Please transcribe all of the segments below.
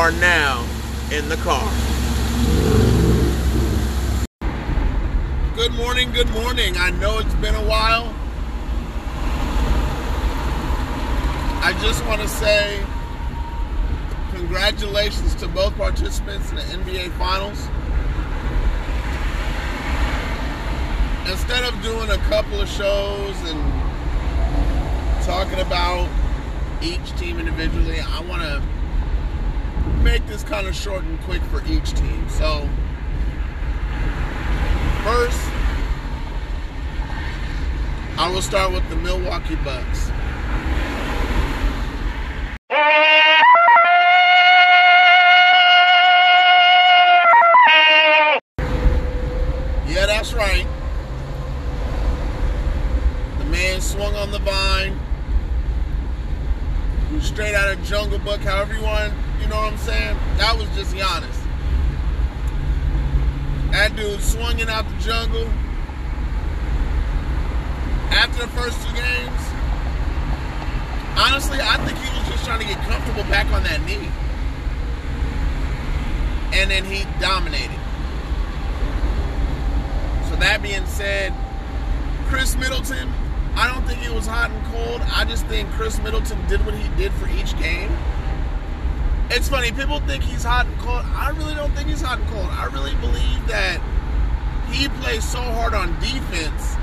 are now in the car. Good morning, good morning. I know it's been a while. I just want to say congratulations to both participants in the NBA Finals. Instead of doing a couple of shows and talking about each team individually, I want to make this kind of short and quick for each team. So, first, I will start with the Milwaukee Bucks. Jungle. After the first two games, honestly, I think he was just trying to get comfortable back on that knee. And then he dominated. So that being said, Khris Middleton, I don't think it was hot and cold. I just think Khris Middleton did what he did for each game. It's funny, people think he's hot and cold. I really don't think he's hot and cold. I really believe that he plays so hard on defense.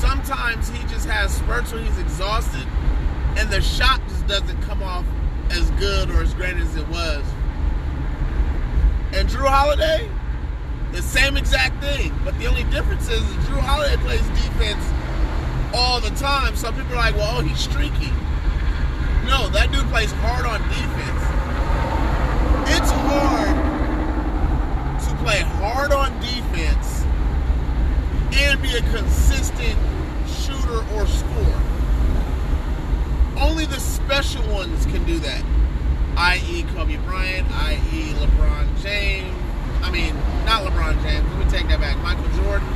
Sometimes he just has spurts when he's exhausted, and the shot just doesn't come off as good or as great as it was. And Jrue Holiday, the same exact thing. But the only difference is Jrue Holiday plays defense all the time. Some people are like, well, oh, he's streaky. No, that dude plays hard on defense. It's hard play hard on defense and be a consistent shooter or scorer. Only the special ones can do that, i.e., Kobe Bryant, i.e., LeBron James. I mean, not LeBron James. Let me take that back. Michael Jordan.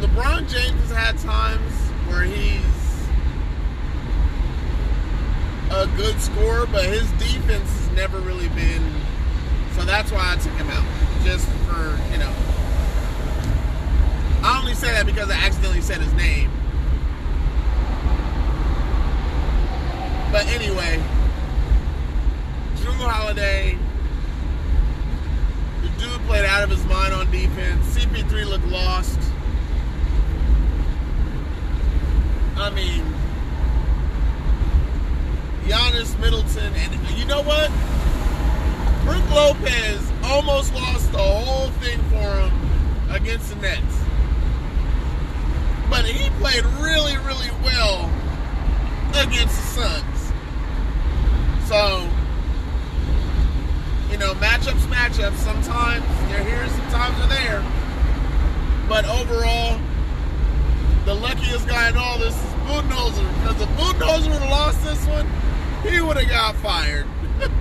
LeBron James has had times where he's a good scorer, but his defense never really been. So that's why I took him out. Just for, you know. I only say that because I accidentally said his name. But anyway, Jrue Holiday, the dude played out of his mind on defense. CP3 looked lost. I mean, Giannis Middleton, and you know what? Brook Lopez almost lost the whole thing for him against the Nets. But he played really, really well against the Suns. So, you know, matchups, matchups. Sometimes they're here, sometimes they're there. But overall, the luckiest guy in all this is Budenholzer. Because if Budenholzer would have lost this one, he would have got fired.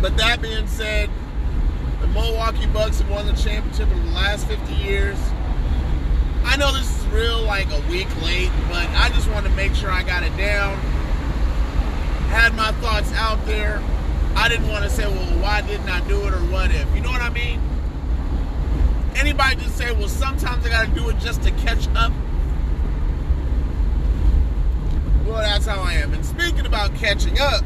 but that being said, the Milwaukee Bucks have won the championship in the last 50 years. I know this is real like a week late, but I just wanted to make sure I got it down. Had my thoughts out there. I didn't want to say, well, why didn't I do it or what if? You know what I mean? Anybody just say, well, sometimes I got to do it just to catch up? Well, that's how I am. And speaking about catching up,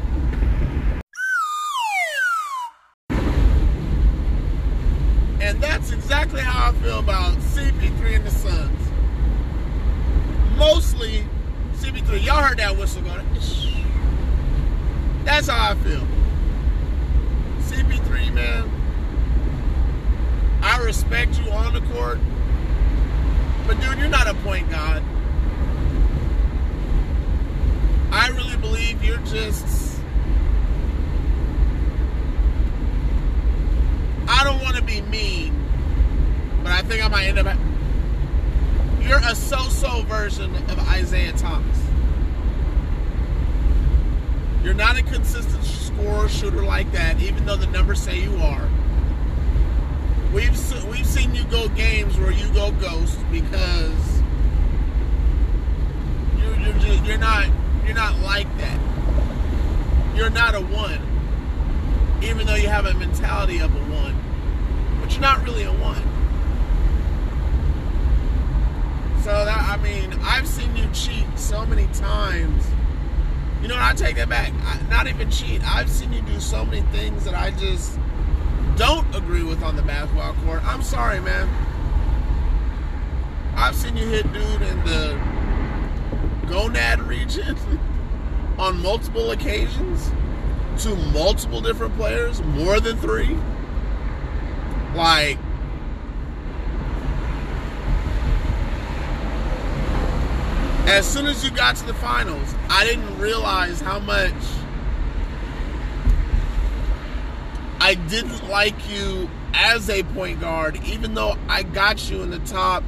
and that's exactly how I feel about CP3 and the Suns. Mostly CP3. Y'all heard that whistle going. That's how I feel. CP3, man. I respect you on the court. But dude, you're not a point guard. I really believe you're just I don't want to be mean, but I think I might end up You're a so-so version of Isaiah Thomas. You're not a consistent scorer shooter like that, even though the numbers say you are. We've we've seen you go games where you go ghost because you're, you're just you're not you're not like that. You're not a one, even though you have a mentality of a one, but you're not really a one. So that I mean, I've seen you cheat so many times. You know, what I take that back. I, not even cheat. I've seen you do so many things that I just don't agree with on the basketball court. I'm sorry, man. I've seen you hit dude in the gonad region on multiple occasions to multiple different players, more than three. Like, as soon as you got to the finals, I didn't realize how much I didn't like you as a point guard, even though I got you in the top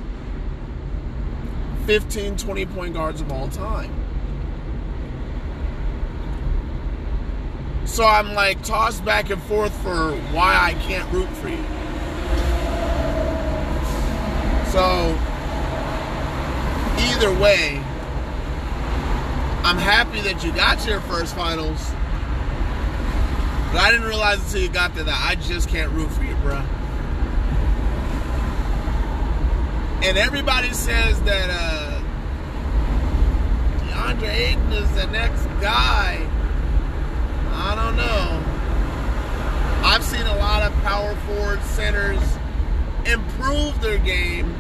15, 20 point guards of all time. So I'm like tossed back and forth for why I can't root for you. So either way, I'm happy that you got your first finals. But I didn't realize until you got there that I just can't root for you, bruh. And everybody says that uh, DeAndre Ayton is the next guy. I don't know. I've seen a lot of power forward centers improve their game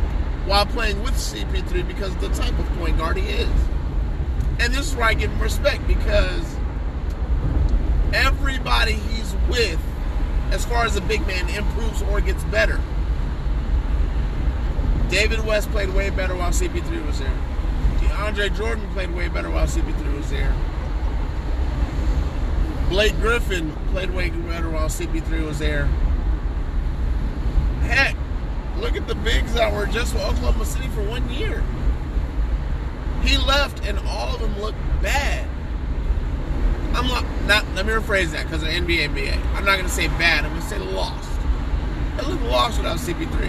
while playing with CP3 because of the type of point guard he is. And this is where I give him respect because everybody he's with, as far as a big man, improves or gets better. David West played way better while CP3 was there. DeAndre Jordan played way better while CP3 was there. Blake Griffin played way better while CP3 was there. Heck, look at the bigs that were just with Oklahoma City for one year. He left and all of them looked bad. I'm not, not let me rephrase that because of NBA, NBA. I'm not going to say bad, I'm going to say lost. They looked lost without CP3.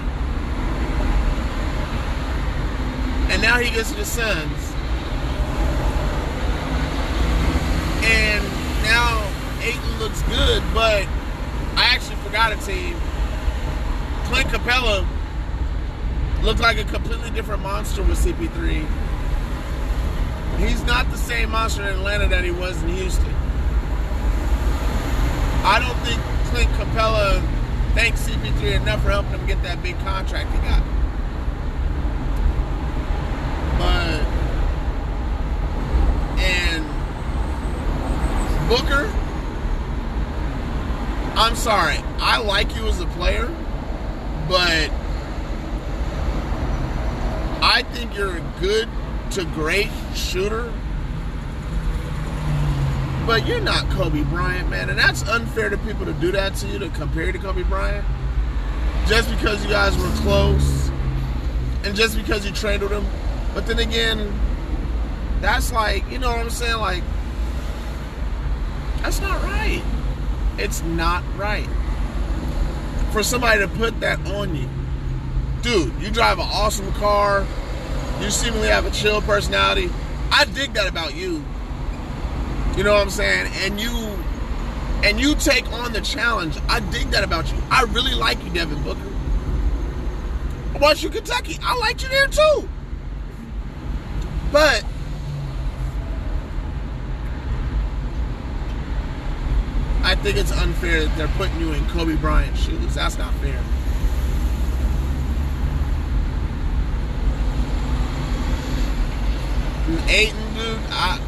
And now he gets to the Suns. And now Ayton looks good, but I actually forgot a team. Clint Capela looked like a completely different monster with CP3. He's not the same monster in Atlanta that he was in Houston. I don't think Clint Capela thanks CP3 enough for helping him get that big contract he got. But and Booker, I'm sorry. I like you as a player, but I think you're a good to great shooter. But you're not Kobe Bryant, man. And that's unfair to people to do that to you, to compare you to Kobe Bryant. Just because you guys were close and just because you trained with him. But then again, that's like, you know what I'm saying? Like, that's not right. It's not right. For somebody to put that on you. Dude, you drive an awesome car. You seemingly have a chill personality. I dig that about you. You know what I'm saying? And you and you take on the challenge. I dig that about you. I really like you, Devin Booker. I watched you Kentucky. I liked you there too. But I think it's unfair that they're putting you in Kobe Bryant shoes. That's not fair. Ayton, dude, I,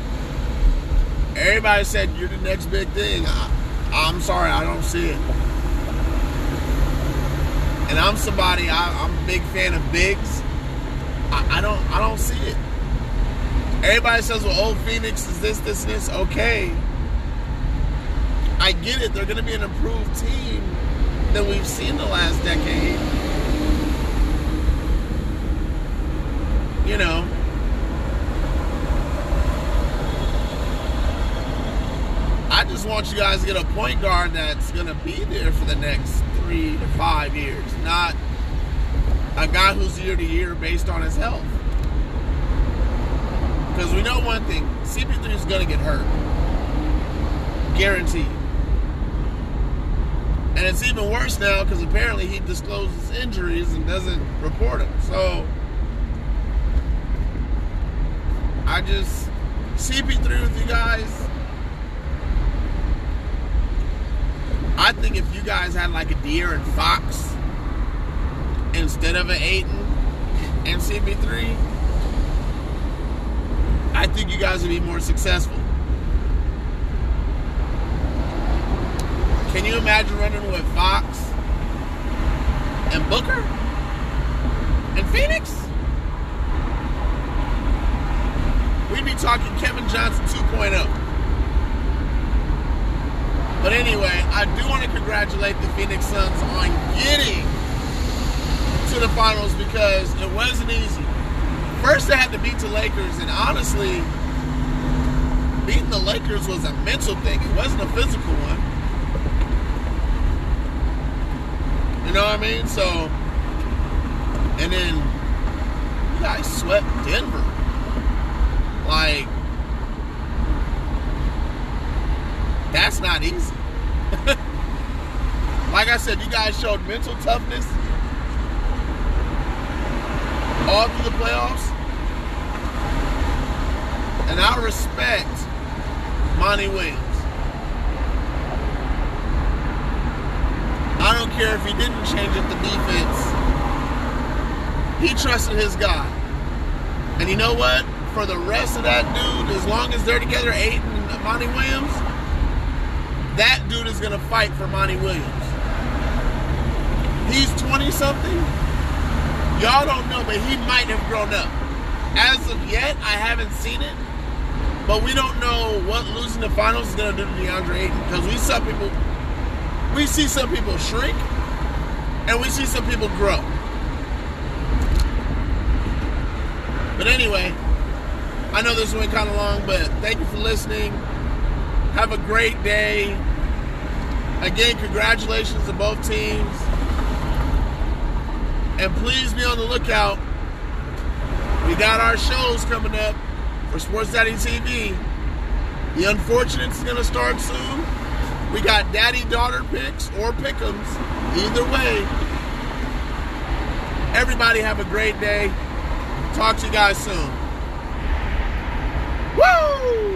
everybody said you're the next big thing. I, I'm sorry, I don't see it. And I'm somebody I, am a big fan of bigs. I, I don't I don't see it. Everybody says, well, old Phoenix is this, this, this. Okay. I get it. They're going to be an improved team than we've seen the last decade. You know. I just want you guys to get a point guard that's going to be there for the next three to five years, not a guy who's year to year based on his health. Because we know one thing CP3 is going to get hurt. Guaranteed. And it's even worse now because apparently he discloses injuries and doesn't report them. So I just CP3 with you guys. I think if you guys had like a De'Aaron Fox instead of an Ayton and CP3, I think you guys would be more successful. Can you imagine running with Fox and Booker and Phoenix? We'd be talking Kevin Johnson 2.0. But anyway, I do want to congratulate the Phoenix Suns on getting to the finals because it wasn't easy. First, they had to beat the Lakers, and honestly, beating the Lakers was a mental thing. It wasn't a physical one. Know what I mean? So, and then you guys swept Denver. Like, that's not easy. like I said, you guys showed mental toughness all through the playoffs. And I respect Monty Williams. I don't care if he didn't change up the defense. He trusted his guy. And you know what? For the rest of that dude, as long as they're together, Ayton and Monty Williams, that dude is going to fight for Monty Williams. He's 20 something. Y'all don't know, but he might have grown up. As of yet, I haven't seen it. But we don't know what losing the finals is going to do to DeAndre Ayton because we saw people, we see some people shrink, and we see some people grow. But anyway, I know this went kind of long, but thank you for listening. Have a great day. Again, congratulations to both teams. And please be on the lookout. We got our shows coming up for Sports Daddy TV. The Unfortunates is going to start soon. We got daddy daughter picks or pickums. Either way. Everybody have a great day. Talk to you guys soon. Woo!